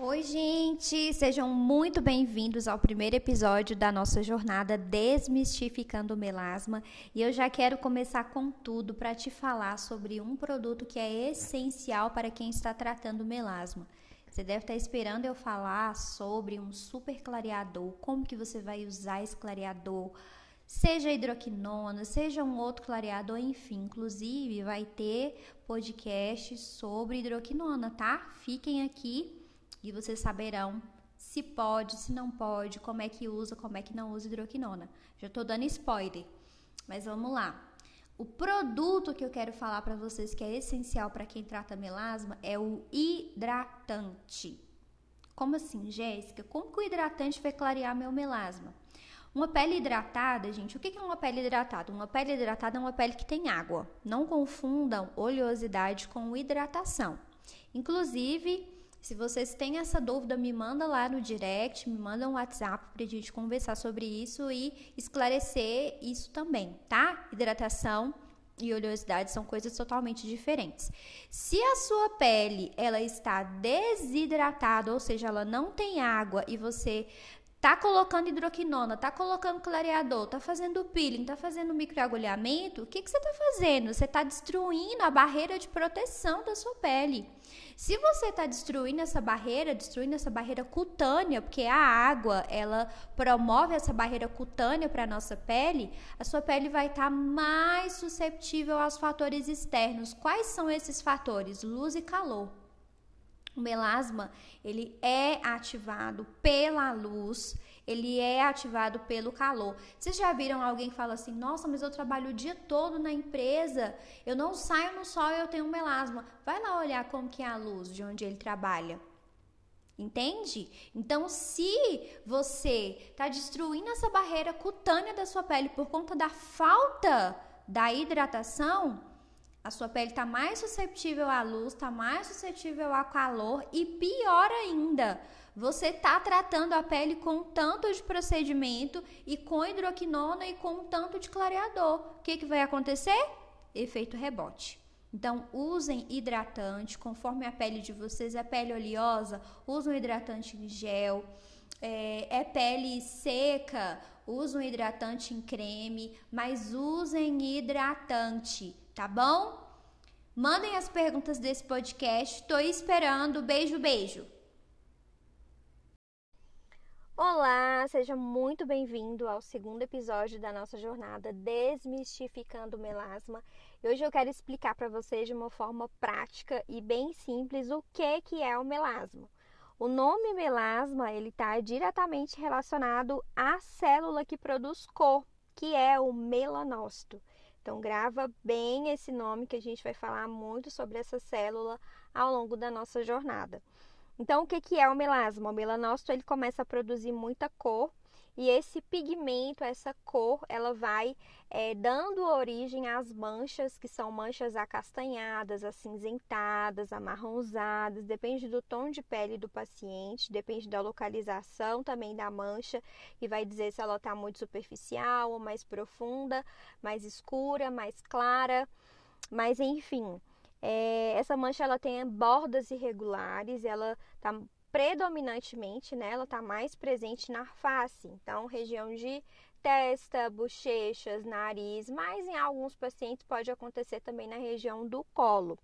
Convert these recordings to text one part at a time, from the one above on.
Oi, gente! Sejam muito bem-vindos ao primeiro episódio da nossa jornada Desmistificando o Melasma. E eu já quero começar com tudo para te falar sobre um produto que é essencial para quem está tratando melasma. Você deve estar esperando eu falar sobre um super clareador, como que você vai usar esse clareador, seja hidroquinona, seja um outro clareador, enfim. Inclusive, vai ter podcast sobre hidroquinona, tá? Fiquem aqui e vocês saberão se pode, se não pode, como é que usa, como é que não usa hidroquinona. Já estou dando spoiler, mas vamos lá. O produto que eu quero falar para vocês que é essencial para quem trata melasma é o hidratante. Como assim, Jéssica? Como que o hidratante vai clarear meu melasma? Uma pele hidratada, gente, o que é uma pele hidratada? Uma pele hidratada é uma pele que tem água. Não confundam oleosidade com hidratação. Inclusive, se vocês têm essa dúvida, me manda lá no direct, me manda um WhatsApp para a gente conversar sobre isso e esclarecer isso também, tá? Hidratação e oleosidade são coisas totalmente diferentes. Se a sua pele ela está desidratada, ou seja, ela não tem água e você tá colocando hidroquinona, tá colocando clareador, tá fazendo peeling, tá fazendo microagulhamento, o que, que você tá fazendo? Você tá destruindo a barreira de proteção da sua pele. Se você está destruindo essa barreira, destruindo essa barreira cutânea, porque a água ela promove essa barreira cutânea para a nossa pele, a sua pele vai estar tá mais susceptível aos fatores externos. Quais são esses fatores? Luz e calor. O melasma, ele é ativado pela luz, ele é ativado pelo calor. Vocês já viram alguém que fala assim: "Nossa, mas eu trabalho o dia todo na empresa, eu não saio no sol e eu tenho melasma". Vai lá olhar como que é a luz de onde ele trabalha. Entende? Então, se você está destruindo essa barreira cutânea da sua pele por conta da falta da hidratação, a sua pele está mais suscetível à luz, está mais suscetível ao calor e pior ainda, você está tratando a pele com tanto de procedimento e com hidroquinona e com tanto de clareador. O que, que vai acontecer? Efeito rebote. Então, usem hidratante, conforme a pele de vocês é pele oleosa, usem um hidratante em gel. É, é pele seca, usem um hidratante em creme, mas usem hidratante tá bom? Mandem as perguntas desse podcast. Tô esperando. Beijo, beijo. Olá, seja muito bem-vindo ao segundo episódio da nossa jornada Desmistificando o Melasma. E hoje eu quero explicar para vocês de uma forma prática e bem simples o que que é o melasma. O nome melasma, ele está diretamente relacionado à célula que produz cor, que é o melanócito. Então, grava bem esse nome que a gente vai falar muito sobre essa célula ao longo da nossa jornada. Então, o que, é o melasma? O melanócito ele começa a produzir muita cor e esse pigmento, essa cor, ela vai é, dando origem às manchas, que são manchas acastanhadas, acinzentadas, amarronzadas, depende do tom de pele do paciente, depende da localização também da mancha, e vai dizer se ela está muito superficial ou mais profunda, mais escura, mais clara, mas enfim. É, essa mancha ela tem bordas irregulares, ela está predominantemente, né, ela está mais presente na face, então região de testa, bochechas, nariz, mas em alguns pacientes pode acontecer também na região do colo.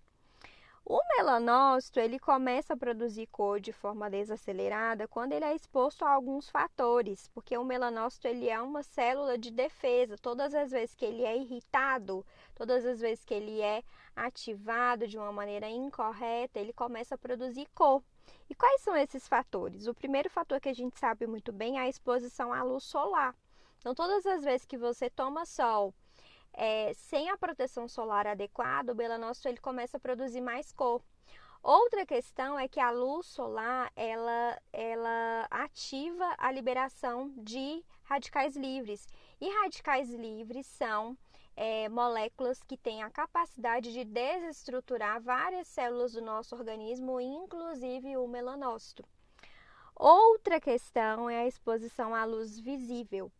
O melanócito ele começa a produzir cor de forma desacelerada quando ele é exposto a alguns fatores, porque o melanócito ele é uma célula de defesa. Todas as vezes que ele é irritado, todas as vezes que ele é ativado de uma maneira incorreta, ele começa a produzir cor. E quais são esses fatores? O primeiro fator que a gente sabe muito bem é a exposição à luz solar. Então, todas as vezes que você toma sol é, sem a proteção solar adequada, o melanócito ele começa a produzir mais cor. Outra questão é que a luz solar ela, ela ativa a liberação de radicais livres. E radicais livres são é, moléculas que têm a capacidade de desestruturar várias células do nosso organismo, inclusive o melanócito. Outra questão é a exposição à luz visível.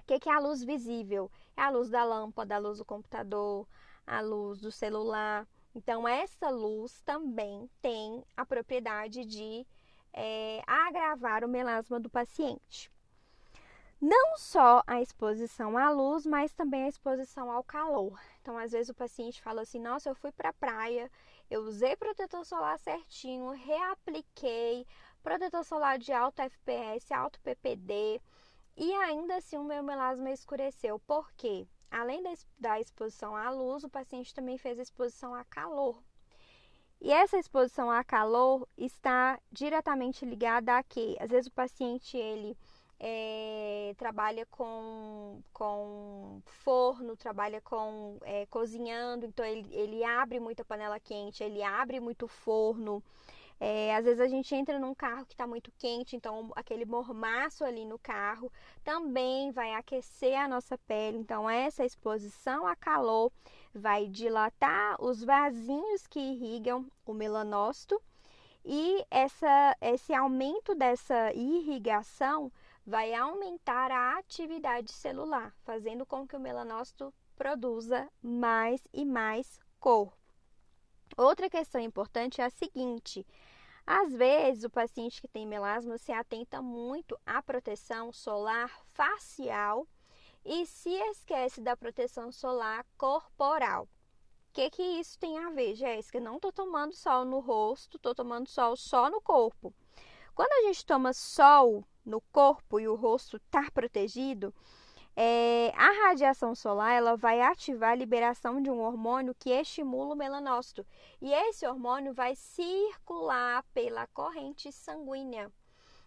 O que, é a luz visível? É a luz da lâmpada, a luz do computador, a luz do celular. Então, essa luz também tem a propriedade de é, agravar o melasma do paciente. Não só a exposição à luz, mas também a exposição ao calor. Então, às vezes o paciente fala assim: Nossa, eu fui para a praia, eu usei protetor solar certinho, reapliquei protetor solar de alto FPS, alto PPD, e ainda assim o meu melasma escureceu. Por quê? Além da exposição à luz, o paciente também fez exposição a calor. E essa exposição a calor está diretamente ligada a que, às vezes o paciente ele é, trabalha com, com forno, trabalha com é, cozinhando, então ele, ele abre muita panela quente, ele abre muito forno. É, às vezes a gente entra num carro que está muito quente, então aquele mormaço ali no carro também vai aquecer a nossa pele. Então, essa exposição a calor vai dilatar os vasinhos que irrigam o melanócito e essa, esse aumento dessa irrigação vai aumentar a atividade celular, fazendo com que o melanócito produza mais e mais cor. Outra questão importante é a seguinte: às vezes o paciente que tem melasma se atenta muito à proteção solar facial e se esquece da proteção solar corporal. O que, que isso tem a ver, Jéssica? Não estou tomando sol no rosto, estou tomando sol só no corpo. Quando a gente toma sol no corpo e o rosto está protegido, é, a radiação solar ela vai ativar a liberação de um hormônio que estimula o melanócito. E esse hormônio vai circular pela corrente sanguínea.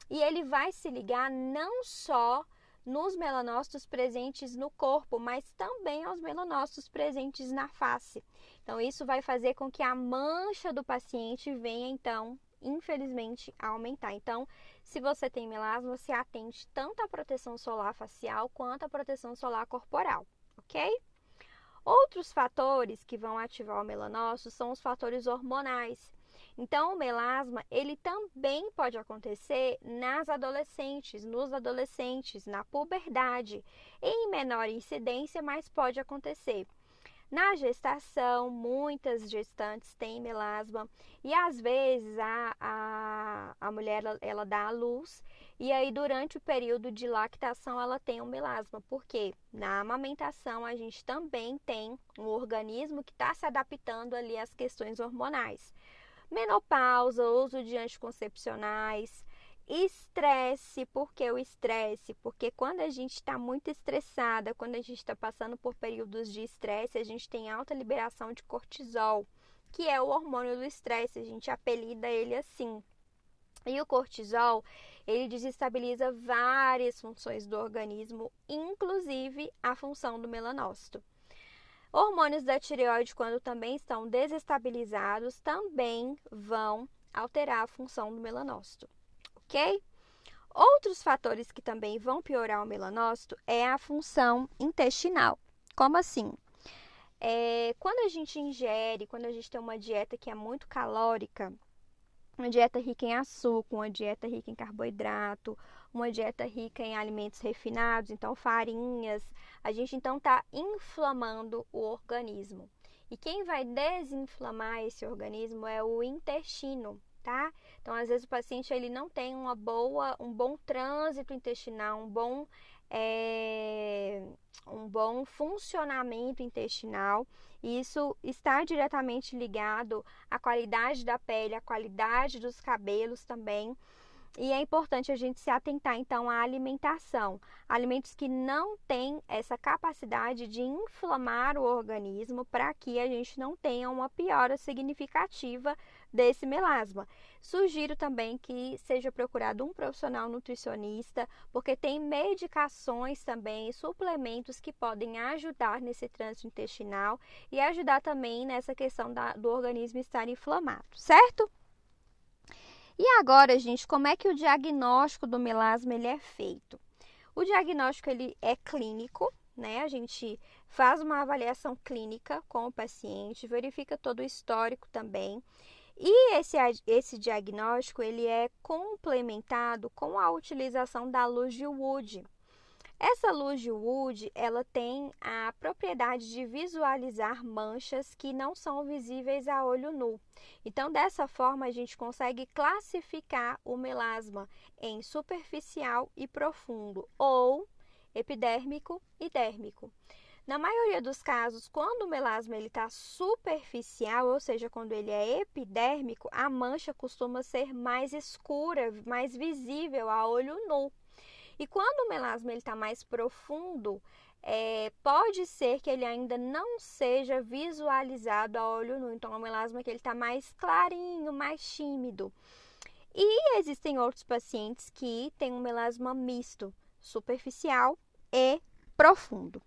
E ele vai se ligar não só nos melanócitos presentes no corpo, mas também aos melanócitos presentes na face. Então, isso vai fazer com que a mancha do paciente venha, então, infelizmente, aumentar. Então, se você tem melasma, se atente tanto à proteção solar facial quanto à proteção solar corporal, ok? Outros fatores que vão ativar o melanócito são os fatores hormonais. Então, o melasma, ele também pode acontecer nas adolescentes, nos adolescentes, na puberdade, em menor incidência, mas pode acontecer. Na gestação, muitas gestantes têm melasma e às vezes a, a, a mulher ela, ela dá à luz e aí durante o período de lactação ela tem um melasma, porque na amamentação a gente também tem um organismo que está se adaptando ali às questões hormonais. Menopausa, uso de anticoncepcionais, Estresse, por que o estresse? Porque quando a gente está muito estressada, quando a gente está passando por períodos de estresse, a gente tem alta liberação de cortisol, que é o hormônio do estresse, a gente apelida ele assim. E o cortisol, ele desestabiliza várias funções do organismo, inclusive a função do melanócito. Hormônios da tireoide, quando também estão desestabilizados, também vão alterar a função do melanócito ok? Outros fatores que também vão piorar o melanócito é a função intestinal. Como assim? É, quando a gente ingere, quando a gente tem uma dieta que é muito calórica, uma dieta rica em açúcar, uma dieta rica em carboidrato, uma dieta rica em alimentos refinados, então farinhas, a gente então está inflamando o organismo. E quem vai desinflamar esse organismo é o intestino tá? Então, às vezes o paciente ele não tem uma boa, um bom trânsito intestinal, um bom, é, um bom funcionamento intestinal. E isso está diretamente ligado à qualidade da pele, à qualidade dos cabelos também. E é importante a gente se atentar então à alimentação. Alimentos que não têm essa capacidade de inflamar o organismo para que a gente não tenha uma piora significativa desse melasma. Sugiro também que seja procurado um profissional nutricionista, porque tem medicações também, suplementos que podem ajudar nesse trânsito intestinal e ajudar também nessa questão da, do organismo estar inflamado, certo? E agora, gente, como é que o diagnóstico do melasma ele é feito? O diagnóstico ele é clínico, né? A gente faz uma avaliação clínica com o paciente, verifica todo o histórico também. E esse, esse diagnóstico ele é complementado com a utilização da luz de Wood. Essa luz de Wood, ela tem a propriedade de visualizar manchas que não são visíveis a olho nu. Então, dessa forma, a gente consegue classificar o melasma em superficial e profundo, ou epidérmico e dérmico. Na maioria dos casos, quando o melasma está superficial, ou seja, quando ele é epidérmico, a mancha costuma ser mais escura, mais visível a olho nu. E quando o melasma está mais profundo, é, pode ser que ele ainda não seja visualizado a olho nu. Então, é um melasma que ele está mais clarinho, mais tímido. E existem outros pacientes que têm um melasma misto, superficial e profundo.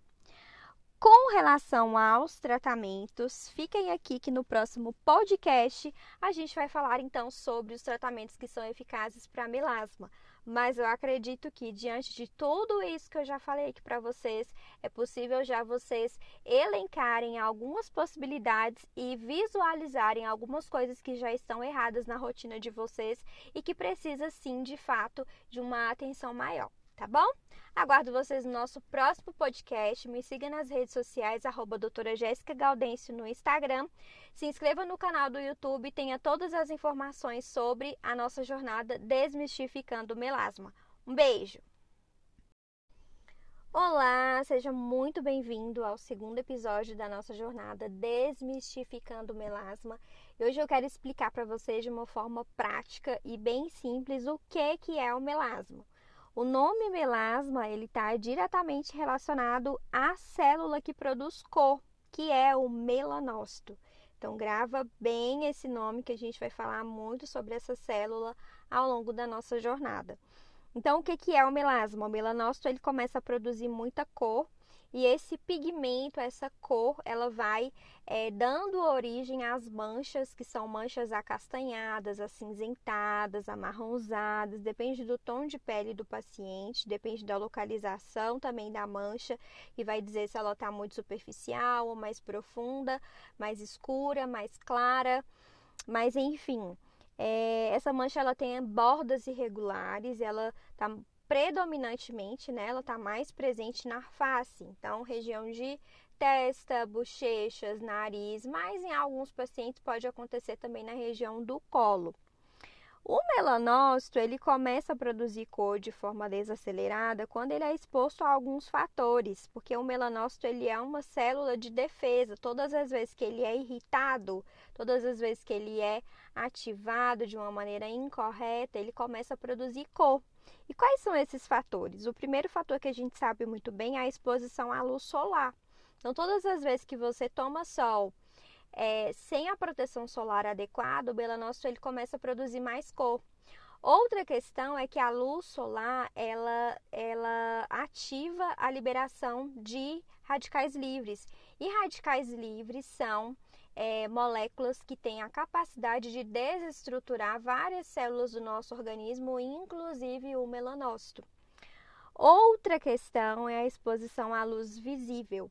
Com relação aos tratamentos, fiquem aqui que no próximo podcast a gente vai falar então sobre os tratamentos que são eficazes para melasma. Mas eu acredito que diante de tudo isso que eu já falei aqui para vocês, é possível já vocês elencarem algumas possibilidades e visualizarem algumas coisas que já estão erradas na rotina de vocês e que precisa sim, de fato, de uma atenção maior, tá bom? Aguardo vocês no nosso próximo podcast. Me siga nas redes sociais, arroba doutora Jéssica Gaudêncio no Instagram. Se inscreva no canal do YouTube e tenha todas as informações sobre a nossa jornada Desmistificando o Melasma. Um beijo! Olá, seja muito bem-vindo ao segundo episódio da nossa jornada Desmistificando o Melasma. E hoje eu quero explicar para vocês de uma forma prática e bem simples o que, que é o melasma. O nome melasma ele está diretamente relacionado à célula que produz cor, que é o melanócito. Então grava bem esse nome que a gente vai falar muito sobre essa célula ao longo da nossa jornada. Então o que, que é o melasma? O melanócito ele começa a produzir muita cor e esse pigmento, essa cor, ela vai é, dando origem às manchas, que são manchas acastanhadas, acinzentadas, amarronzadas, depende do tom de pele do paciente, depende da localização também da mancha, e vai dizer se ela está muito superficial ou mais profunda, mais escura, mais clara, mas enfim. É, essa mancha ela tem bordas irregulares, ela está predominantemente, né, ela está mais presente na face, então região de testa, bochechas, nariz, mas em alguns pacientes pode acontecer também na região do colo. O melanócito ele começa a produzir cor de forma desacelerada quando ele é exposto a alguns fatores, porque o melanócito ele é uma célula de defesa. Todas as vezes que ele é irritado, todas as vezes que ele é ativado de uma maneira incorreta, ele começa a produzir cor. E quais são esses fatores? O primeiro fator que a gente sabe muito bem é a exposição à luz solar. Então, todas as vezes que você toma sol é, sem a proteção solar adequada, o melanócito ele começa a produzir mais cor. Outra questão é que a luz solar ela, ela ativa a liberação de radicais livres. E radicais livres são é, moléculas que têm a capacidade de desestruturar várias células do nosso organismo, inclusive o melanócito. Outra questão é a exposição à luz visível.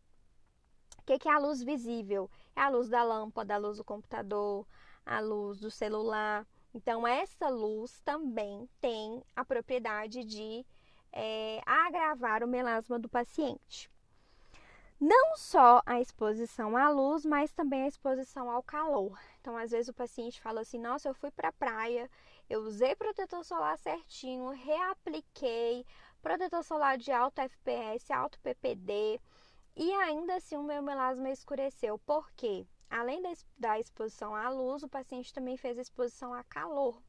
O que é a luz visível? É a luz da lâmpada, a luz do computador, a luz do celular. Então, essa luz também tem a propriedade de é, agravar o melasma do paciente não só a exposição à luz, mas também a exposição ao calor. Então, às vezes o paciente fala assim: "Nossa, eu fui para a praia, eu usei protetor solar certinho, reapliquei protetor solar de alto FPS, alto PPD, e ainda assim o meu melasma escureceu. Por quê? Além da exposição à luz, o paciente também fez exposição a calor.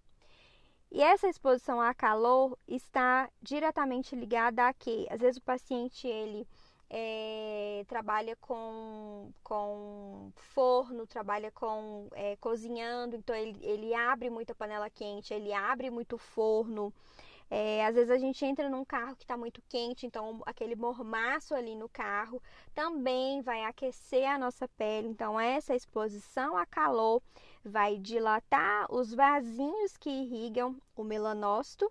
E essa exposição a calor está diretamente ligada a que, às vezes o paciente ele é, trabalha com, com forno, trabalha com é, cozinhando, então ele, ele abre muita panela quente, ele abre muito forno. É, às vezes a gente entra num carro que está muito quente, então aquele mormaço ali no carro também vai aquecer a nossa pele. Então, essa exposição a calor vai dilatar os vasinhos que irrigam o melanócito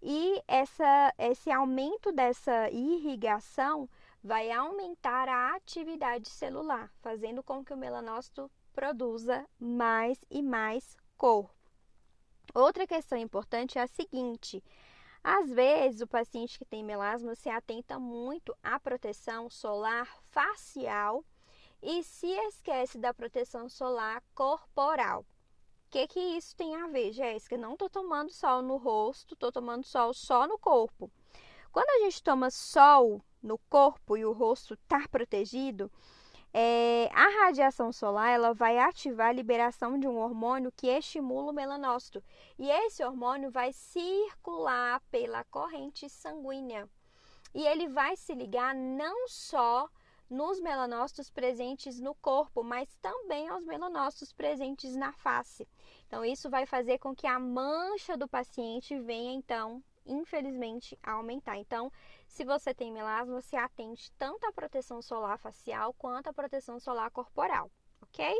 e essa, esse aumento dessa irrigação vai aumentar a atividade celular, fazendo com que o melanócito produza mais e mais cor. Outra questão importante é a seguinte: Às vezes, o paciente que tem melasma se atenta muito à proteção solar facial e se esquece da proteção solar corporal. O que, que isso tem a ver, Jéssica? Não estou tomando sol no rosto, estou tomando sol só no corpo. Quando a gente toma sol no corpo e o rosto está protegido, é, a radiação solar ela vai ativar a liberação de um hormônio que estimula o melanócito. E esse hormônio vai circular pela corrente sanguínea. E ele vai se ligar não só nos melanócitos presentes no corpo, mas também aos melanócitos presentes na face. Então, isso vai fazer com que a mancha do paciente venha, então, infelizmente, aumentar. Então, se você tem melasma, se atente tanto à proteção solar facial quanto à proteção solar corporal, ok?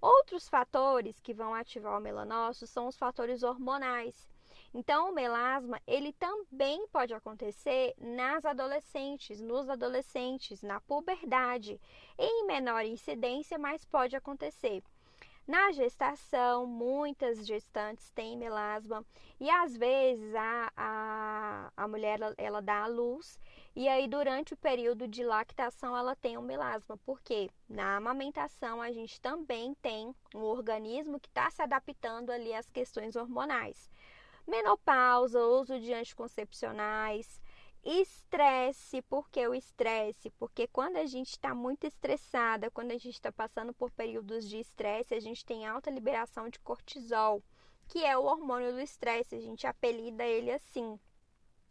Outros fatores que vão ativar o melanócito são os fatores hormonais. Então, o melasma, ele também pode acontecer nas adolescentes, nos adolescentes, na puberdade, em menor incidência, mas pode acontecer. Na gestação, muitas gestantes têm melasma e às vezes a, a, a mulher ela, ela dá à luz e aí durante o período de lactação ela tem um melasma, porque na amamentação a gente também tem um organismo que está se adaptando ali às questões hormonais. Menopausa, uso de anticoncepcionais, Estresse, por que o estresse? Porque quando a gente está muito estressada, quando a gente está passando por períodos de estresse, a gente tem alta liberação de cortisol, que é o hormônio do estresse, a gente apelida ele assim.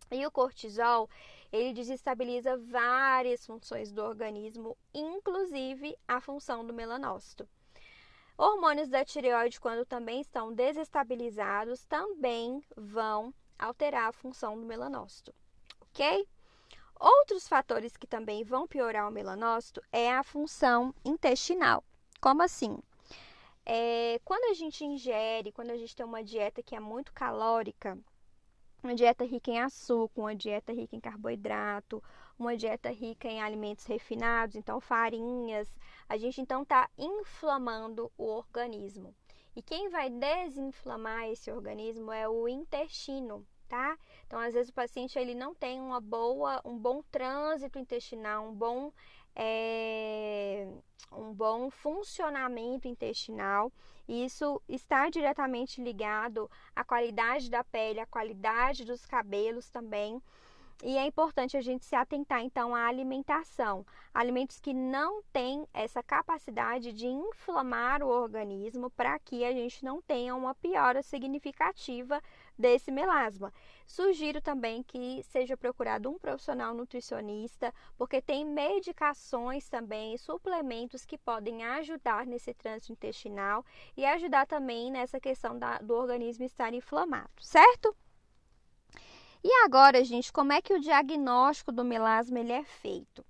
E o cortisol, ele desestabiliza várias funções do organismo, inclusive a função do melanócito. Hormônios da tireoide, quando também estão desestabilizados, também vão alterar a função do melanócito ok? Outros fatores que também vão piorar o melanócito é a função intestinal. Como assim? É, quando a gente ingere, quando a gente tem uma dieta que é muito calórica, uma dieta rica em açúcar, uma dieta rica em carboidrato, uma dieta rica em alimentos refinados, então farinhas, a gente então está inflamando o organismo. E quem vai desinflamar esse organismo é o intestino, tá? Então, às vezes o paciente ele não tem uma boa, um bom trânsito intestinal, um bom é, um bom funcionamento intestinal. E isso está diretamente ligado à qualidade da pele, à qualidade dos cabelos também. E é importante a gente se atentar então à alimentação. Alimentos que não têm essa capacidade de inflamar o organismo para que a gente não tenha uma piora significativa desse melasma. Sugiro também que seja procurado um profissional nutricionista, porque tem medicações também, suplementos que podem ajudar nesse trânsito intestinal e ajudar também nessa questão da, do organismo estar inflamado, certo? E agora, gente, como é que o diagnóstico do melasma ele é feito?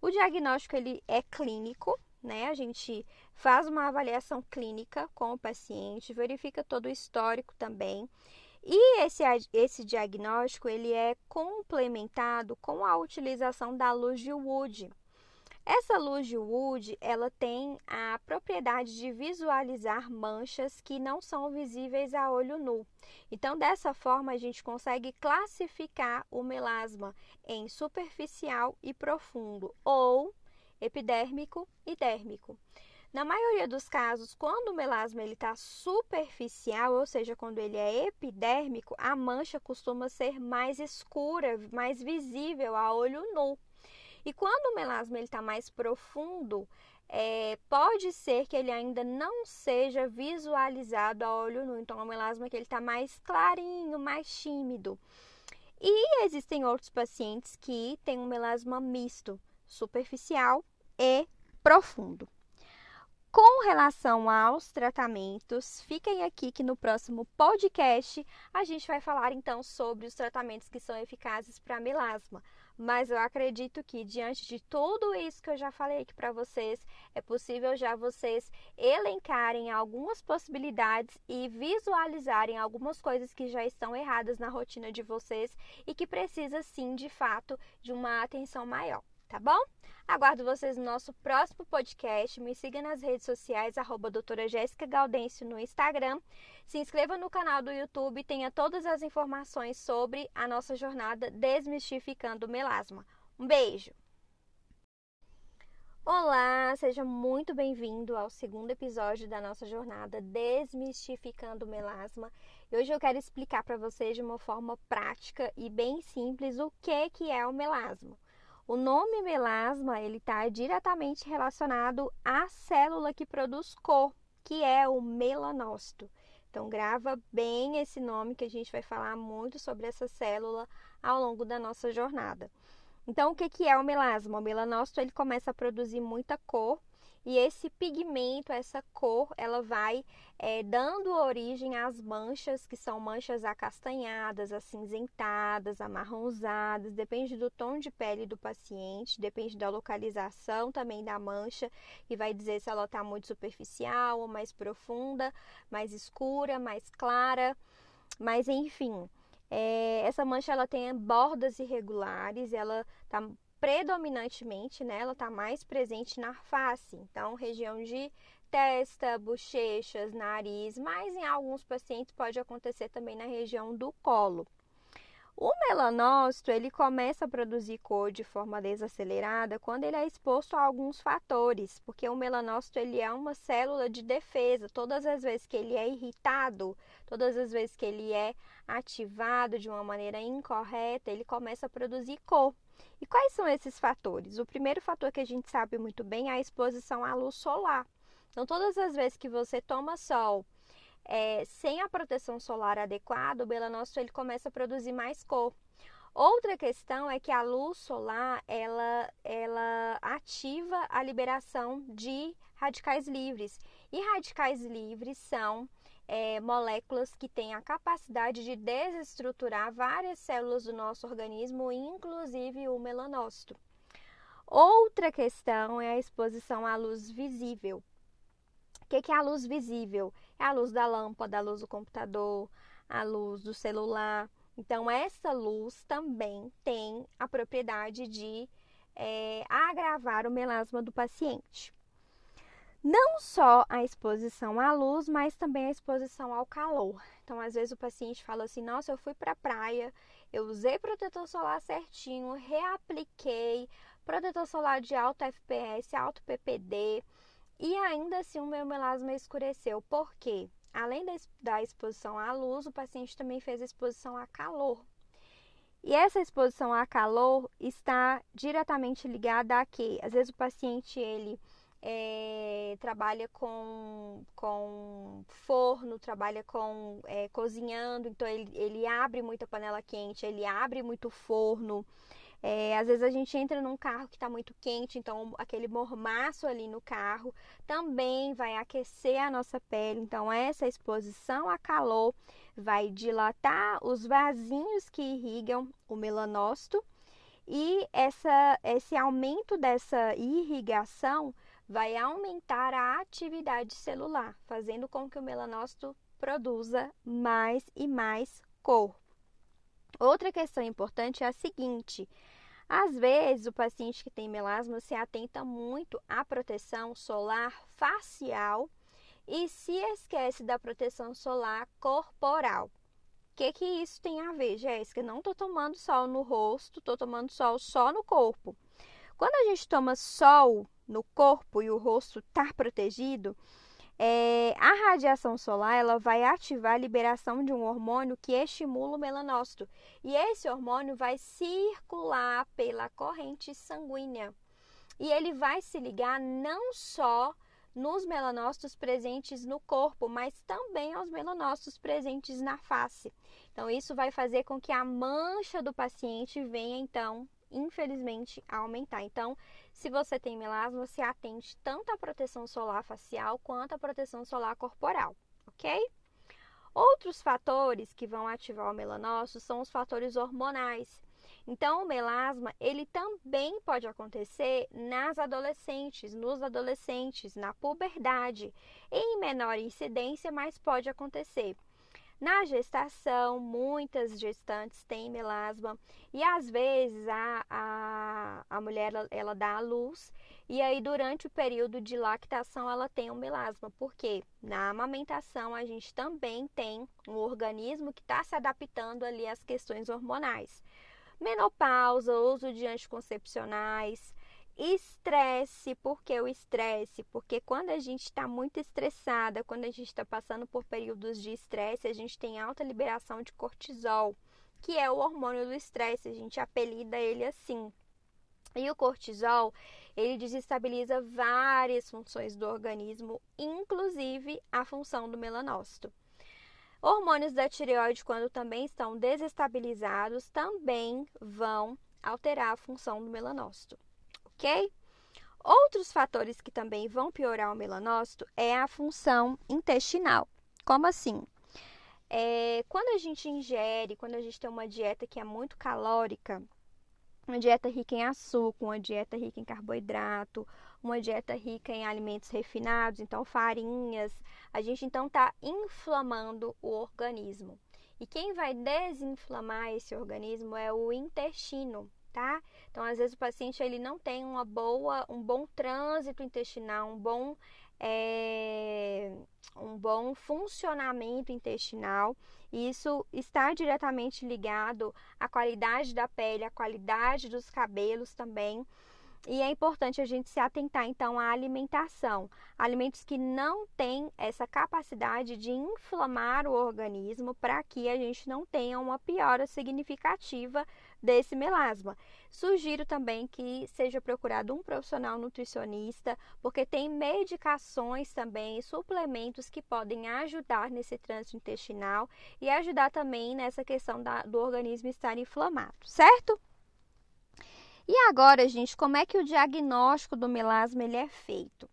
O diagnóstico ele é clínico, né? A gente faz uma avaliação clínica com o paciente, verifica todo o histórico também e esse, esse diagnóstico ele é complementado com a utilização da luz de Wood. Essa luz de Wood ela tem a propriedade de visualizar manchas que não são visíveis a olho nu. Então, dessa forma, a gente consegue classificar o melasma em superficial e profundo, ou epidérmico e dérmico. Na maioria dos casos, quando o melasma está superficial, ou seja, quando ele é epidérmico, a mancha costuma ser mais escura, mais visível a olho nu. E quando o melasma está mais profundo, é, pode ser que ele ainda não seja visualizado a olho nu. Então, é um melasma que ele está mais clarinho, mais tímido. E existem outros pacientes que têm um melasma misto, superficial e profundo. Com relação aos tratamentos, fiquem aqui que no próximo podcast a gente vai falar então sobre os tratamentos que são eficazes para melasma. Mas eu acredito que diante de tudo isso que eu já falei aqui para vocês, é possível já vocês elencarem algumas possibilidades e visualizarem algumas coisas que já estão erradas na rotina de vocês e que precisa sim, de fato, de uma atenção maior tá bom? Aguardo vocês no nosso próximo podcast. Me siga nas redes sociais, arroba doutora Jéssica Gaudêncio no Instagram. Se inscreva no canal do YouTube e tenha todas as informações sobre a nossa jornada Desmistificando o Melasma. Um beijo! Olá, seja muito bem-vindo ao segundo episódio da nossa jornada Desmistificando o Melasma. E hoje eu quero explicar para vocês de uma forma prática e bem simples o que, que é o melasma. O nome melasma ele está diretamente relacionado à célula que produz cor, que é o melanócito. Então grava bem esse nome que a gente vai falar muito sobre essa célula ao longo da nossa jornada. Então o que, que é o melasma? O melanócito ele começa a produzir muita cor e esse pigmento, essa cor, ela vai é, dando origem às manchas, que são manchas acastanhadas, acinzentadas, amarronzadas, depende do tom de pele do paciente, depende da localização também da mancha, e vai dizer se ela está muito superficial ou mais profunda, mais escura, mais clara, mas enfim. É, essa mancha ela tem bordas irregulares, ela está predominantemente, né, ela está mais presente na face, então região de testa, bochechas, nariz, mas em alguns pacientes pode acontecer também na região do colo. O melanócito ele começa a produzir cor de forma desacelerada quando ele é exposto a alguns fatores, porque o melanócito ele é uma célula de defesa. Todas as vezes que ele é irritado, todas as vezes que ele é ativado de uma maneira incorreta, ele começa a produzir cor. E quais são esses fatores? O primeiro fator que a gente sabe muito bem é a exposição à luz solar. Então, todas as vezes que você toma sol é, sem a proteção solar adequada, o melanócito ele começa a produzir mais cor. Outra questão é que a luz solar ela, ela ativa a liberação de radicais livres. E radicais livres são é, moléculas que têm a capacidade de desestruturar várias células do nosso organismo, inclusive o melanócito. Outra questão é a exposição à luz visível. O que é a luz visível? É a luz da lâmpada, a luz do computador, a luz do celular. Então, essa luz também tem a propriedade de é, agravar o melasma do paciente. Não só a exposição à luz, mas também a exposição ao calor. Então, às vezes o paciente fala assim: "Nossa, eu fui para a praia, eu usei protetor solar certinho, reapliquei protetor solar de alto FPS, alto PPD, e ainda assim o meu melasma escureceu. Por quê? Além da exposição à luz, o paciente também fez exposição a calor. E essa exposição a calor está diretamente ligada a quê? Às vezes o paciente ele é, trabalha com, com forno, trabalha com é, cozinhando, então ele, ele abre muita panela quente, ele abre muito forno. É, às vezes a gente entra num carro que está muito quente, então aquele mormaço ali no carro também vai aquecer a nossa pele. Então, essa exposição a calor vai dilatar os vasinhos que irrigam o melanócito e essa, esse aumento dessa irrigação vai aumentar a atividade celular, fazendo com que o melanócito produza mais e mais cor. Outra questão importante é a seguinte: às vezes o paciente que tem melasma se atenta muito à proteção solar facial e se esquece da proteção solar corporal. O que, que isso tem a ver, Jéssica? Não estou tomando sol no rosto, estou tomando sol só no corpo. Quando a gente toma sol no corpo e o rosto está protegido, é, a radiação solar ela vai ativar a liberação de um hormônio que estimula o melanócito. E esse hormônio vai circular pela corrente sanguínea. E ele vai se ligar não só nos melanócitos presentes no corpo, mas também aos melanócitos presentes na face. Então, isso vai fazer com que a mancha do paciente venha, então, infelizmente, aumentar. Então, se você tem melasma, se atente tanto à proteção solar facial quanto à proteção solar corporal, ok? Outros fatores que vão ativar o melanócito são os fatores hormonais. Então, o melasma, ele também pode acontecer nas adolescentes, nos adolescentes, na puberdade, em menor incidência, mas pode acontecer. Na gestação, muitas gestantes têm melasma e às vezes a, a, a mulher ela, ela dá à luz e aí durante o período de lactação ela tem um melasma, porque na amamentação a gente também tem um organismo que está se adaptando ali às questões hormonais. Menopausa, uso de anticoncepcionais, Estresse, por que o estresse? Porque quando a gente está muito estressada, quando a gente está passando por períodos de estresse, a gente tem alta liberação de cortisol, que é o hormônio do estresse, a gente apelida ele assim. E o cortisol, ele desestabiliza várias funções do organismo, inclusive a função do melanócito. Hormônios da tireoide, quando também estão desestabilizados, também vão alterar a função do melanócito ok? Outros fatores que também vão piorar o melanócito é a função intestinal. Como assim? É, quando a gente ingere, quando a gente tem uma dieta que é muito calórica, uma dieta rica em açúcar, uma dieta rica em carboidrato, uma dieta rica em alimentos refinados, então farinhas, a gente então está inflamando o organismo. E quem vai desinflamar esse organismo é o intestino, tá? Então, às vezes o paciente ele não tem uma boa, um bom trânsito intestinal, um bom é, um bom funcionamento intestinal. E isso está diretamente ligado à qualidade da pele, à qualidade dos cabelos também. E é importante a gente se atentar então à alimentação. Alimentos que não têm essa capacidade de inflamar o organismo para que a gente não tenha uma piora significativa desse melasma. Sugiro também que seja procurado um profissional nutricionista, porque tem medicações também, suplementos que podem ajudar nesse trânsito intestinal e ajudar também nessa questão da, do organismo estar inflamado, certo? E agora, gente, como é que o diagnóstico do melasma ele é feito?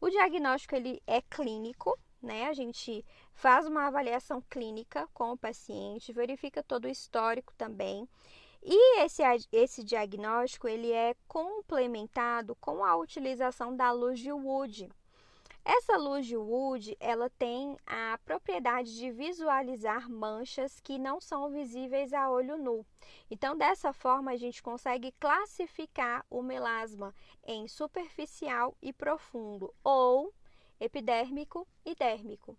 O diagnóstico ele é clínico, né? A gente faz uma avaliação clínica com o paciente, verifica todo o histórico também. E esse, esse diagnóstico ele é complementado com a utilização da luz de Wood. Essa luz de Wood, ela tem a propriedade de visualizar manchas que não são visíveis a olho nu. Então, dessa forma, a gente consegue classificar o melasma em superficial e profundo, ou epidérmico e dérmico.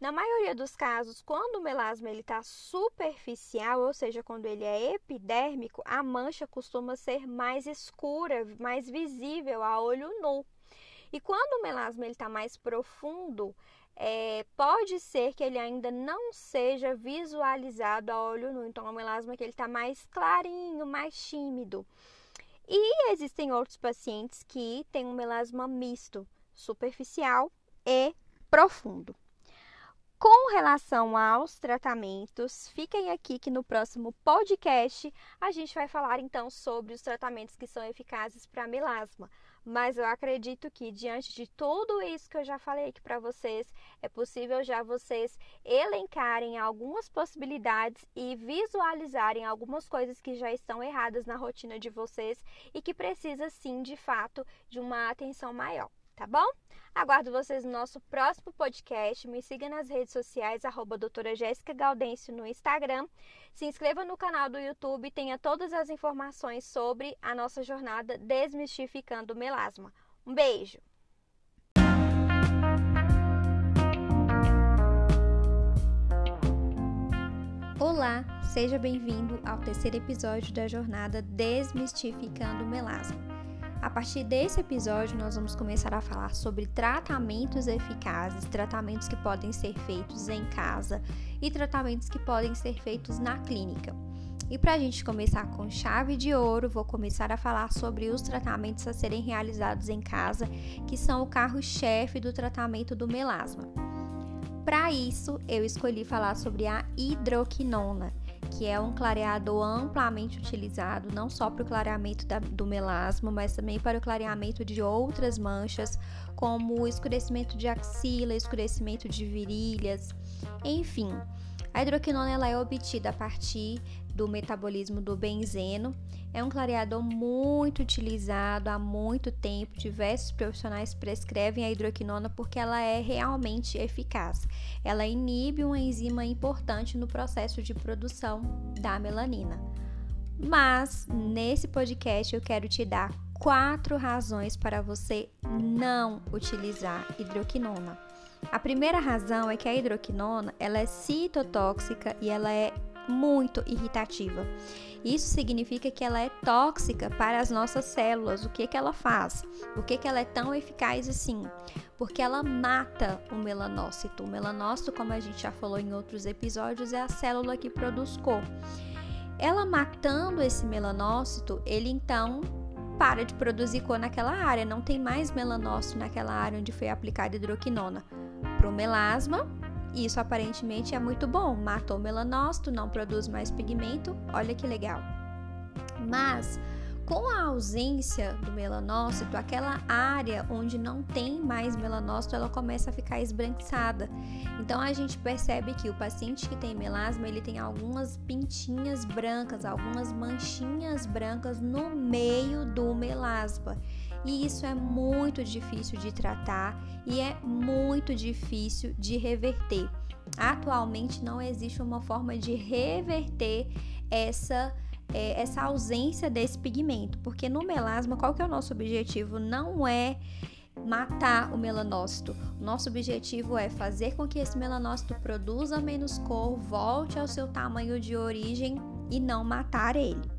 Na maioria dos casos, quando o melasma está superficial, ou seja, quando ele é epidérmico, a mancha costuma ser mais escura, mais visível a olho nu. E quando o melasma está mais profundo, é, pode ser que ele ainda não seja visualizado a olho nu. Então, é um melasma que ele está mais clarinho, mais tímido. E existem outros pacientes que têm um melasma misto, superficial e profundo. Com relação aos tratamentos, fiquem aqui que no próximo podcast a gente vai falar então sobre os tratamentos que são eficazes para melasma. Mas eu acredito que diante de tudo isso que eu já falei aqui para vocês, é possível já vocês elencarem algumas possibilidades e visualizarem algumas coisas que já estão erradas na rotina de vocês e que precisa sim, de fato, de uma atenção maior, tá bom? Aguardo vocês no nosso próximo podcast. Me siga nas redes sociais, arroba doutora Jéssica Gaudêncio no Instagram. Se inscreva no canal do YouTube e tenha todas as informações sobre a nossa jornada Desmistificando o Melasma. Um beijo! Olá, seja bem-vindo ao terceiro episódio da jornada Desmistificando o Melasma. A partir desse episódio, nós vamos começar a falar sobre tratamentos eficazes, tratamentos que podem ser feitos em casa e tratamentos que podem ser feitos na clínica. E para a gente começar com chave de ouro, vou começar a falar sobre os tratamentos a serem realizados em casa, que são o carro-chefe do tratamento do melasma. Para isso, eu escolhi falar sobre a hidroquinona que é um clareador amplamente utilizado não só para o clareamento da, do melasma, mas também para o clareamento de outras manchas, como escurecimento de axila, escurecimento de virilhas, enfim. A hidroquinona ela é obtida a partir do metabolismo do benzeno. É um clareador muito utilizado há muito tempo. Diversos profissionais prescrevem a hidroquinona porque ela é realmente eficaz. Ela inibe uma enzima importante no processo de produção da melanina. Mas nesse podcast eu quero te dar quatro razões para você não utilizar hidroquinona. A primeira razão é que a hidroquinona ela é citotóxica e ela é muito irritativa. Isso significa que ela é tóxica para as nossas células. O que, que ela faz? Por que, que ela é tão eficaz assim? Porque ela mata o melanócito. O melanócito, como a gente já falou em outros episódios, é a célula que produz cor. Ela matando esse melanócito, ele então para de produzir cor naquela área, não tem mais melanócito naquela área onde foi aplicada hidroquinona. Para o melasma, isso aparentemente é muito bom, matou o melanócito, não produz mais pigmento, olha que legal. Mas com a ausência do melanócito, aquela área onde não tem mais melanócito, ela começa a ficar esbranquiçada. Então a gente percebe que o paciente que tem melasma, ele tem algumas pintinhas brancas, algumas manchinhas brancas no meio do melasma. E isso é muito difícil de tratar e é muito difícil de reverter. Atualmente não existe uma forma de reverter essa é, essa ausência desse pigmento, porque no melasma, qual que é o nosso objetivo? Não é matar o melanócito. Nosso objetivo é fazer com que esse melanócito produza menos cor, volte ao seu tamanho de origem e não matar ele.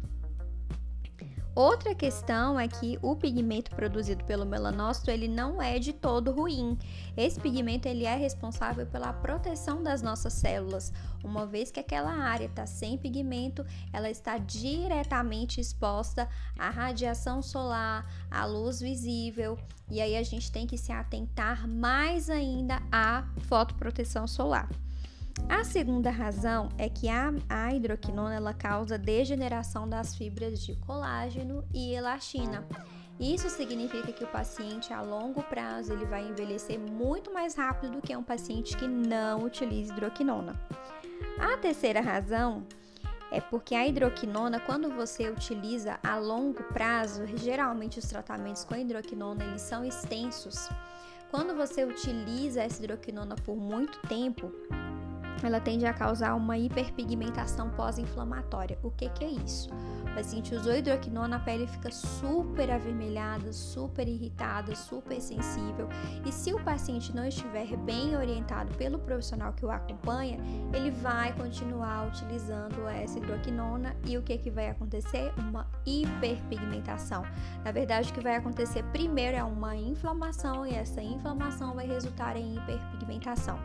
Outra questão é que o pigmento produzido pelo melanócito ele não é de todo ruim. Esse pigmento ele é responsável pela proteção das nossas células. Uma vez que aquela área está sem pigmento, ela está diretamente exposta à radiação solar, à luz visível, e aí a gente tem que se atentar mais ainda à fotoproteção solar. A segunda razão é que a, a hidroquinona ela causa degeneração das fibras de colágeno e elastina. Isso significa que o paciente a longo prazo ele vai envelhecer muito mais rápido do que um paciente que não utiliza hidroquinona. A terceira razão é porque a hidroquinona, quando você utiliza a longo prazo, geralmente os tratamentos com hidroquinona eles são extensos. Quando você utiliza essa hidroquinona por muito tempo, ela tende a causar uma hiperpigmentação pós-inflamatória. O que, que é isso? O paciente usou hidroquinona, a pele fica super avermelhada, super irritada, super sensível. E se o paciente não estiver bem orientado pelo profissional que o acompanha, ele vai continuar utilizando essa hidroquinona e o que, que vai acontecer? Uma hiperpigmentação. Na verdade, o que vai acontecer primeiro é uma inflamação e essa inflamação vai resultar em hiperpigmentação.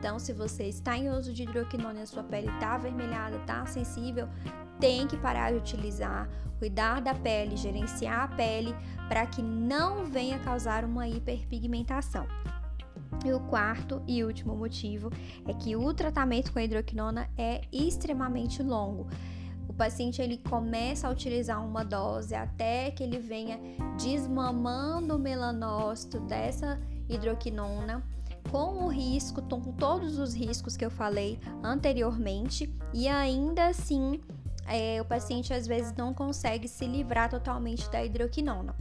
Então, se você está em uso de hidroquinona e a sua pele está avermelhada, está sensível, tem que parar de utilizar, cuidar da pele, gerenciar a pele para que não venha causar uma hiperpigmentação. E o quarto e último motivo é que o tratamento com a hidroquinona é extremamente longo. O paciente ele começa a utilizar uma dose até que ele venha desmamando o melanócito dessa hidroquinona com o risco, com todos os riscos que eu falei anteriormente, e ainda assim é, o paciente às vezes não consegue se livrar totalmente da hidroquinona.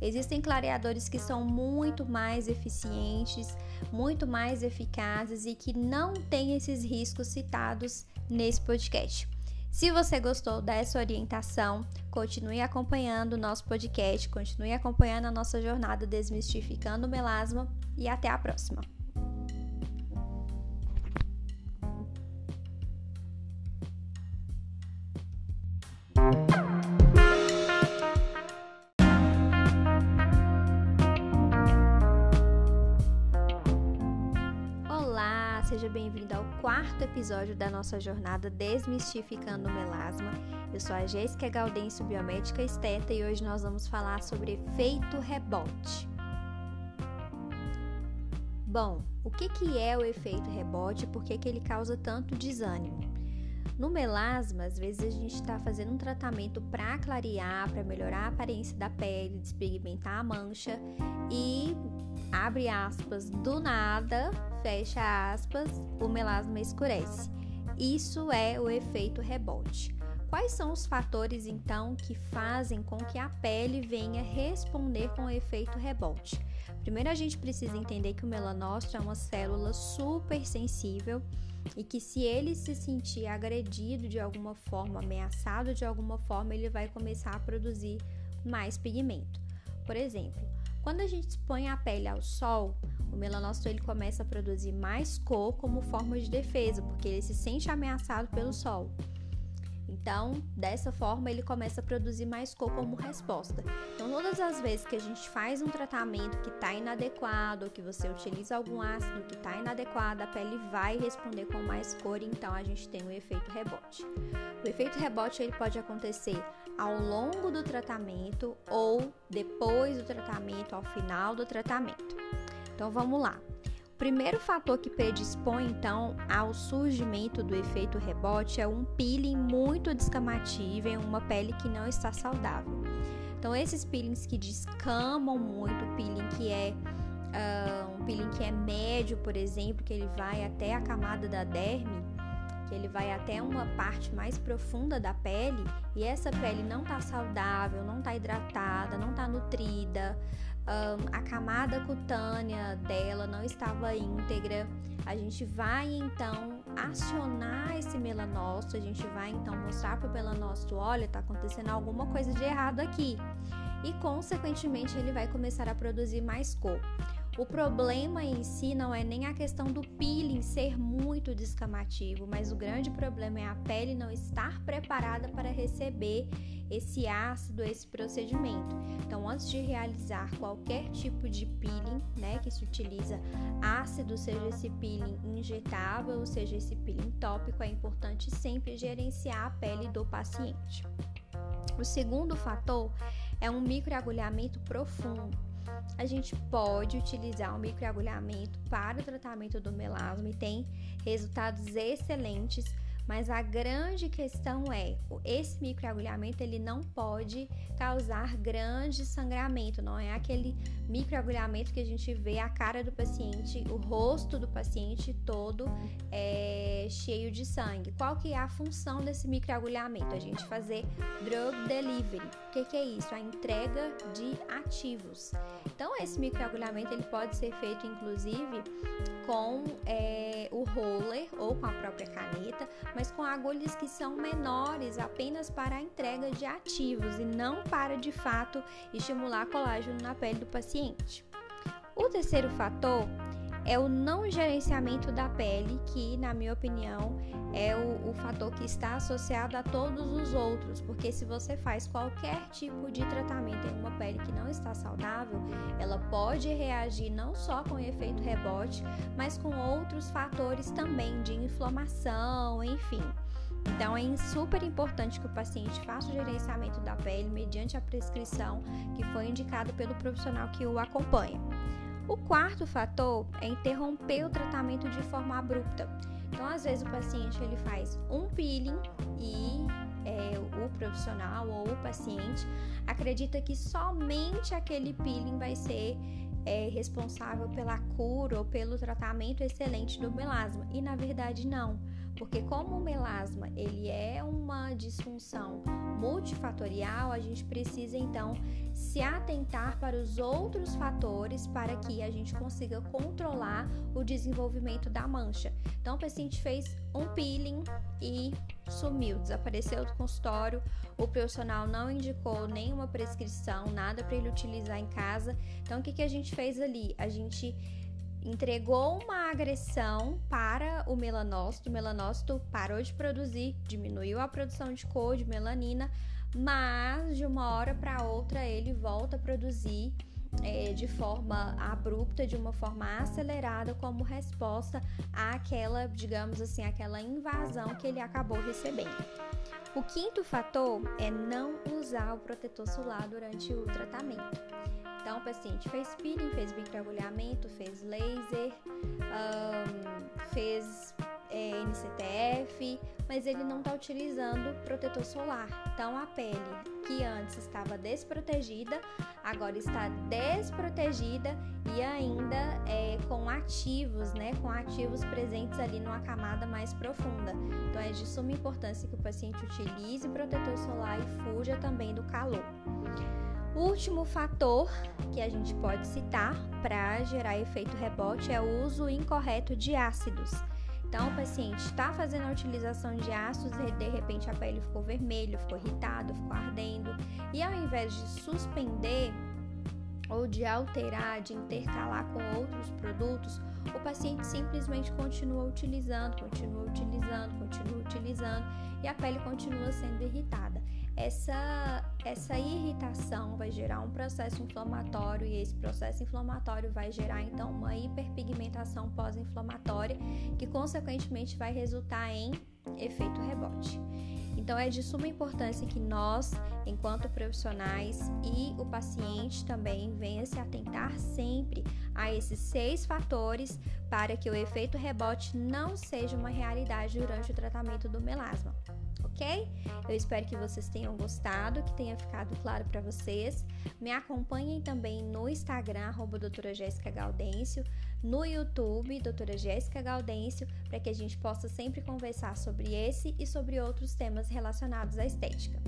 Existem clareadores que são muito mais eficientes, muito mais eficazes e que não têm esses riscos citados nesse podcast. Se você gostou dessa orientação, continue acompanhando o nosso podcast, continue acompanhando a nossa jornada desmistificando o melasma e até a próxima. Quarto episódio da nossa jornada Desmistificando o Melasma. Eu sou a Jéssica Gaudêncio, biomédica esteta, e hoje nós vamos falar sobre efeito rebote. Bom, o que, que é o efeito rebote e por que, que ele causa tanto desânimo? No melasma, às vezes a gente está fazendo um tratamento para clarear, para melhorar a aparência da pele, despigmentar a mancha e abre aspas do nada, fecha aspas, o melasma escurece. isso é o efeito rebote. Quais são os fatores então que fazem com que a pele venha responder com o efeito rebote? Primeiro a gente precisa entender que o melanócito é uma célula super sensível e que se ele se sentir agredido de alguma forma, ameaçado de alguma forma, ele vai começar a produzir mais pigmento. Por exemplo, quando a gente expõe a pele ao sol, o melanócito ele começa a produzir mais cor como forma de defesa, porque ele se sente ameaçado pelo sol. Então, dessa forma, ele começa a produzir mais cor como resposta. Então, todas as vezes que a gente faz um tratamento que está inadequado, ou que você utiliza algum ácido que está inadequado, a pele vai responder com mais cor, então a gente tem o efeito rebote. O efeito rebote ele pode acontecer ao longo do tratamento ou depois do tratamento, ao final do tratamento. Então, vamos lá primeiro fator que predispõe então ao surgimento do efeito rebote é um peeling muito descamativo em uma pele que não está saudável. Então esses peelings que descamam muito, peeling que é uh, um peeling que é médio, por exemplo, que ele vai até a camada da derme, que ele vai até uma parte mais profunda da pele e essa pele não está saudável, não está hidratada, não está nutrida, um, a camada cutânea dela não estava íntegra. A gente vai então acionar esse melanócito, a gente vai então mostrar para o melanócito: olha, está acontecendo alguma coisa de errado aqui. E consequentemente ele vai começar a produzir mais cor. O problema em si não é nem a questão do peeling ser muito descamativo, mas o grande problema é a pele não estar preparada para receber esse ácido, esse procedimento. Então, antes de realizar qualquer tipo de peeling, né, que se utiliza ácido, seja esse peeling injetável, seja esse peeling tópico, é importante sempre gerenciar a pele do paciente. O segundo fator é um microagulhamento profundo a gente pode utilizar o microagulhamento para o tratamento do melasma e tem resultados excelentes mas a grande questão é, esse microagulhamento ele não pode causar grande sangramento, não é aquele microagulhamento que a gente vê a cara do paciente, o rosto do paciente todo é, cheio de sangue. Qual que é a função desse microagulhamento? A gente fazer drug delivery. O que, que é isso? A entrega de ativos. Então esse microagulhamento ele pode ser feito inclusive com é, o roller ou com a própria caneta, mas com agulhas que são menores apenas para a entrega de ativos e não para de fato estimular colágeno na pele do paciente. O terceiro fator é o não gerenciamento da pele, que, na minha opinião, é o, o, fator que está associado a todos os outros, porque se você faz qualquer tipo de tratamento em uma pele que não está saudável, ela pode reagir não só com efeito rebote, mas com outros fatores também de inflamação, enfim. Então é super importante que o paciente faça o gerenciamento da pele mediante a prescrição que foi indicada pelo profissional que o acompanha. O quarto fator é interromper o tratamento de forma abrupta. Então, às vezes o paciente ele faz um peeling e é, o profissional ou o paciente acredita que somente aquele peeling vai ser é, responsável pela cura ou pelo tratamento excelente do melasma e na verdade não porque como o melasma ele é uma disfunção multifatorial, a gente precisa então se atentar para os outros fatores para que a gente consiga controlar o desenvolvimento da mancha. Então, o paciente fez um peeling e sumiu, desapareceu do consultório, o profissional não indicou nenhuma prescrição, nada para ele utilizar em casa. Então, o que, que a gente fez ali? A gente entregou uma agressão para o melanócito, o melanócito parou de produzir, diminuiu a produção de cor, de melanina, mas de uma hora para outra ele volta a produzir é, de forma abrupta, de uma forma acelerada, como resposta àquela, digamos assim, aquela invasão que ele acabou recebendo. O quinto fator é não usar o protetor solar durante o tratamento. Então, o paciente fez peeling, fez microagulhamento, fez laser, um, fez é, NCTF, mas ele não está utilizando protetor solar. Então a pele que antes estava desprotegida, agora está desprotegida e ainda é, com ativos, né? Com ativos presentes ali numa camada mais profunda. Então é de suma importância que o paciente utilize protetor solar e fuja também do calor. O último fator que a gente pode citar para gerar efeito rebote é o uso incorreto de ácidos. Então, o paciente está fazendo a utilização de ácidos e de repente a pele ficou vermelha, ficou irritado, ficou ardendo, e ao invés de suspender ou de alterar, de intercalar com outros produtos, o paciente simplesmente continua utilizando, continua utilizando, continua utilizando e a pele continua sendo irritada essa, essa irritação vai gerar um processo inflamatório e esse processo inflamatório vai gerar então uma hiperpigmentação pós-inflamatória que consequentemente vai resultar em efeito rebote. Então é de suma importância que nós, enquanto profissionais e o paciente também venha se atentar sempre a esses seis fatores para que o efeito rebote não seja uma realidade durante o tratamento do melasma ok? Eu espero que vocês tenham gostado, que tenha ficado claro para vocês. Me acompanhem também no Instagram, arroba doutora Jéssica Gaudêncio, no YouTube, doutora Jéssica Gaudêncio, para que a gente possa sempre conversar sobre esse e sobre outros temas relacionados à estética.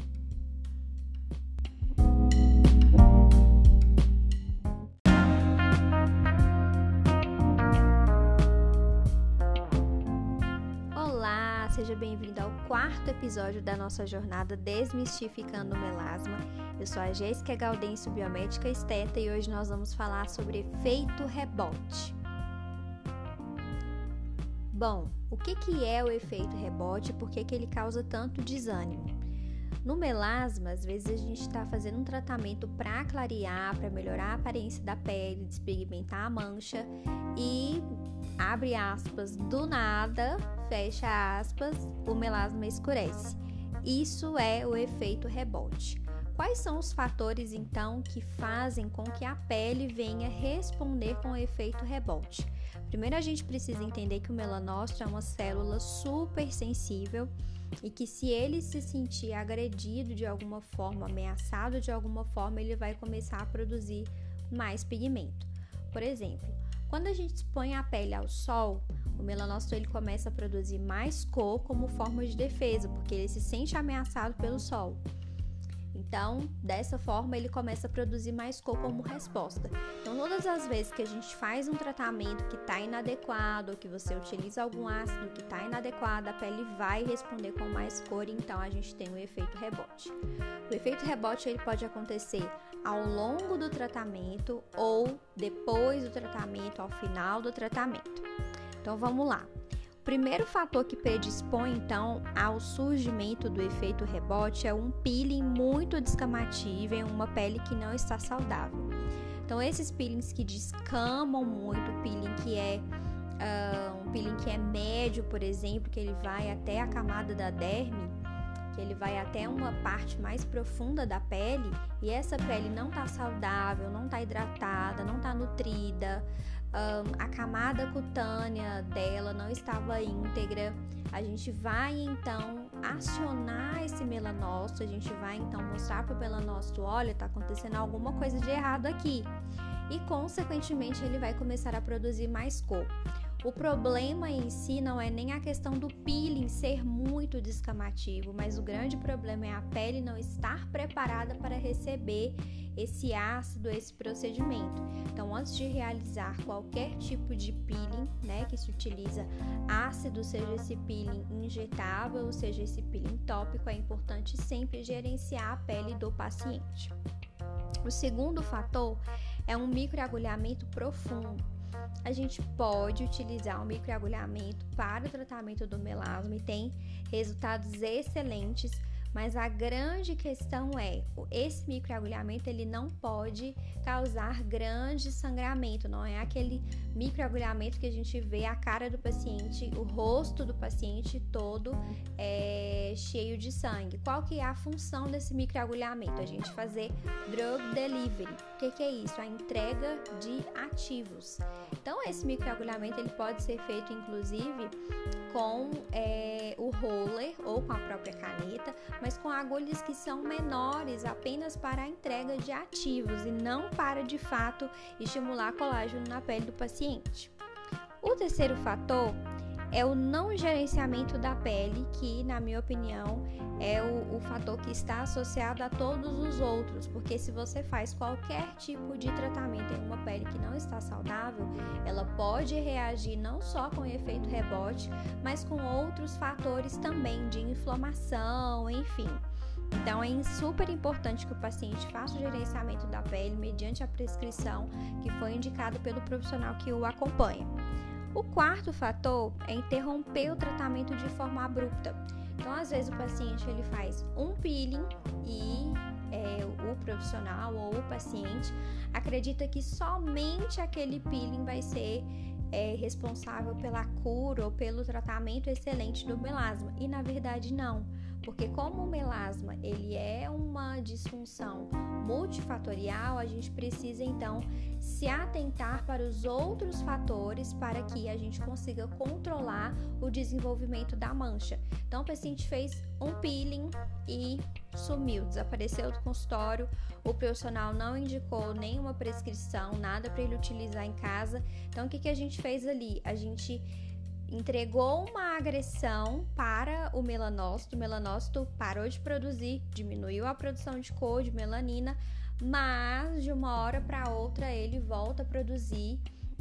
Seja bem-vindo ao quarto episódio da nossa jornada Desmistificando o Melasma. Eu sou a Jéssica Gaudêncio, biomédica esteta, e hoje nós vamos falar sobre efeito rebote. Bom, o que, que é o efeito rebote e por que, que ele causa tanto desânimo? No melasma, às vezes a gente está fazendo um tratamento para clarear, para melhorar a aparência da pele, despigmentar a mancha e abre aspas, do nada, fecha aspas, o melasma escurece. Isso é o efeito rebote. Quais são os fatores então que fazem com que a pele venha responder com o efeito rebote? Primeiro a gente precisa entender que o melanócito é uma célula super sensível e que se ele se sentir agredido de alguma forma, ameaçado de alguma forma, ele vai começar a produzir mais pigmento. Por exemplo, quando a gente expõe a pele ao sol, o melanócito ele começa a produzir mais cor como forma de defesa, porque ele se sente ameaçado pelo sol. Então, dessa forma, ele começa a produzir mais cor como resposta. Então, todas as vezes que a gente faz um tratamento que está inadequado, ou que você utiliza algum ácido que está inadequado, a pele vai responder com mais cor, então a gente tem o efeito rebote. O efeito rebote ele pode acontecer ao longo do tratamento ou depois do tratamento, ao final do tratamento. Então, vamos lá. O primeiro fator que predispõe então ao surgimento do efeito rebote é um peeling muito descamativo em uma pele que não está saudável. Então esses peelings que descamam muito, peeling que é uh, um peeling que é médio, por exemplo, que ele vai até a camada da derme, que ele vai até uma parte mais profunda da pele e essa pele não está saudável, não está hidratada, não está nutrida, a camada cutânea dela não estava íntegra. A gente vai então acionar esse melanócito, a gente vai então mostrar para o melanócito: olha, está acontecendo alguma coisa de errado aqui. E consequentemente ele vai começar a produzir mais cor. O problema em si não é nem a questão do peeling ser muito descamativo, mas o grande problema é a pele não estar preparada para receber esse ácido, esse procedimento. Então, antes de realizar qualquer tipo de peeling, né, que se utiliza ácido, seja esse peeling injetável, seja esse peeling tópico, é importante sempre gerenciar a pele do paciente. O segundo fator é um microagulhamento profundo a gente pode utilizar o microagulhamento para o tratamento do melasma e tem resultados excelentes, Mas a grande questão é, esse microagulhamento ele não pode causar grande sangramento, não é aquele microagulhamento que a gente vê a cara do paciente, o rosto do paciente todo é, cheio de sangue. Qual que é a função desse microagulhamento? A gente fazer drug delivery. O que, que é isso? A entrega de ativos. Então esse microagulhamento ele pode ser feito inclusive com é, o roller ou com a própria caneta, mas com agulhas que são menores apenas para a entrega de ativos e não para de fato estimular colágeno na pele do paciente. O terceiro fator é o não gerenciamento da pele, que, na minha opinião, é o, o, fator que está associado a todos os outros, porque se você faz qualquer tipo de tratamento em uma pele que não está saudável, ela pode reagir não só com efeito rebote, mas com outros fatores também de inflamação, enfim. Então é super importante que o paciente faça o gerenciamento da pele mediante a prescrição que foi indicada pelo profissional que o acompanha. O quarto fator é interromper o tratamento de forma abrupta. Então, às vezes o paciente ele faz um peeling e é, o profissional ou o paciente acredita que somente aquele peeling vai ser é, responsável pela cura ou pelo tratamento excelente do melasma e na verdade não porque como o melasma ele é uma disfunção multifatorial, a gente precisa então se atentar para os outros fatores para que a gente consiga controlar o desenvolvimento da mancha. Então o paciente fez um peeling e sumiu, desapareceu do consultório, o profissional não indicou nenhuma prescrição, nada para ele utilizar em casa. Então o que, que a gente fez ali? A gente entregou uma agressão para o melanócito, o melanócito parou de produzir, diminuiu a produção de cor, de melanina, mas de uma hora para outra ele volta a produzir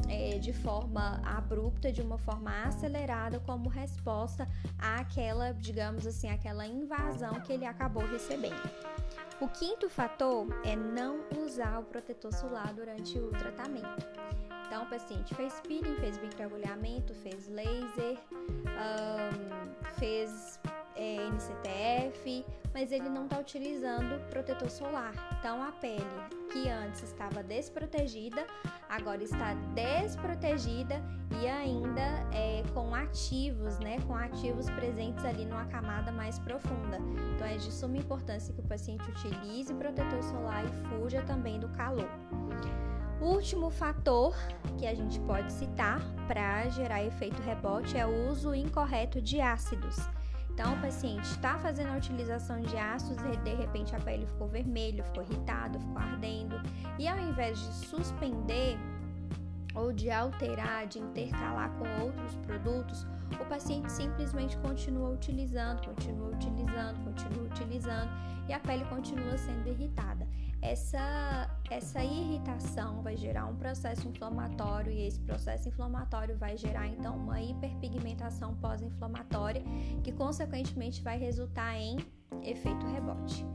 é, de forma abrupta, de uma forma acelerada, como resposta àquela, digamos assim, aquela invasão que ele acabou recebendo. O quinto fator é não usar o protetor solar durante o tratamento. Então, o paciente fez peeling, fez microagulhamento, fez laser, um, fez é, NCTF, mas ele não está utilizando protetor solar. Então, a pele que antes estava desprotegida, agora está desprotegida e ainda é, com ativos, né? Com ativos presentes ali numa camada mais profunda. Então, é de suma importância que o paciente utilize protetor solar e fuja também do calor. O último fator que a gente pode citar para gerar efeito rebote é o uso incorreto de ácidos. Então, o paciente está fazendo a utilização de ácidos e de repente a pele ficou vermelha, ficou irritada, ficou ardendo, e ao invés de suspender ou de alterar, de intercalar com outros produtos, o paciente simplesmente continua utilizando, continua utilizando, continua utilizando e a pele continua sendo irritada essa, essa irritação vai gerar um processo inflamatório e esse processo inflamatório vai gerar então uma hiperpigmentação pós-inflamatória que consequentemente vai resultar em efeito rebote.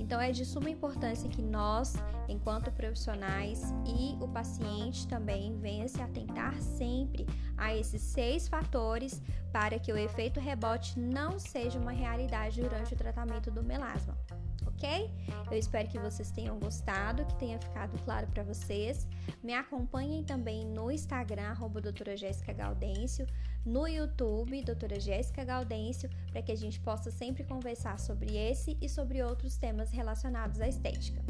Então é de suma importância que nós, enquanto profissionais e o paciente também venha se atentar sempre a esses seis fatores para que o efeito rebote não seja uma realidade durante o tratamento do melasma ok? Eu espero que vocês tenham gostado, que tenha ficado claro para vocês. Me acompanhem também no Instagram, arroba doutora Jéssica Gaudêncio, no YouTube, doutora Jéssica Gaudêncio, para que a gente possa sempre conversar sobre esse e sobre outros temas relacionados à estética.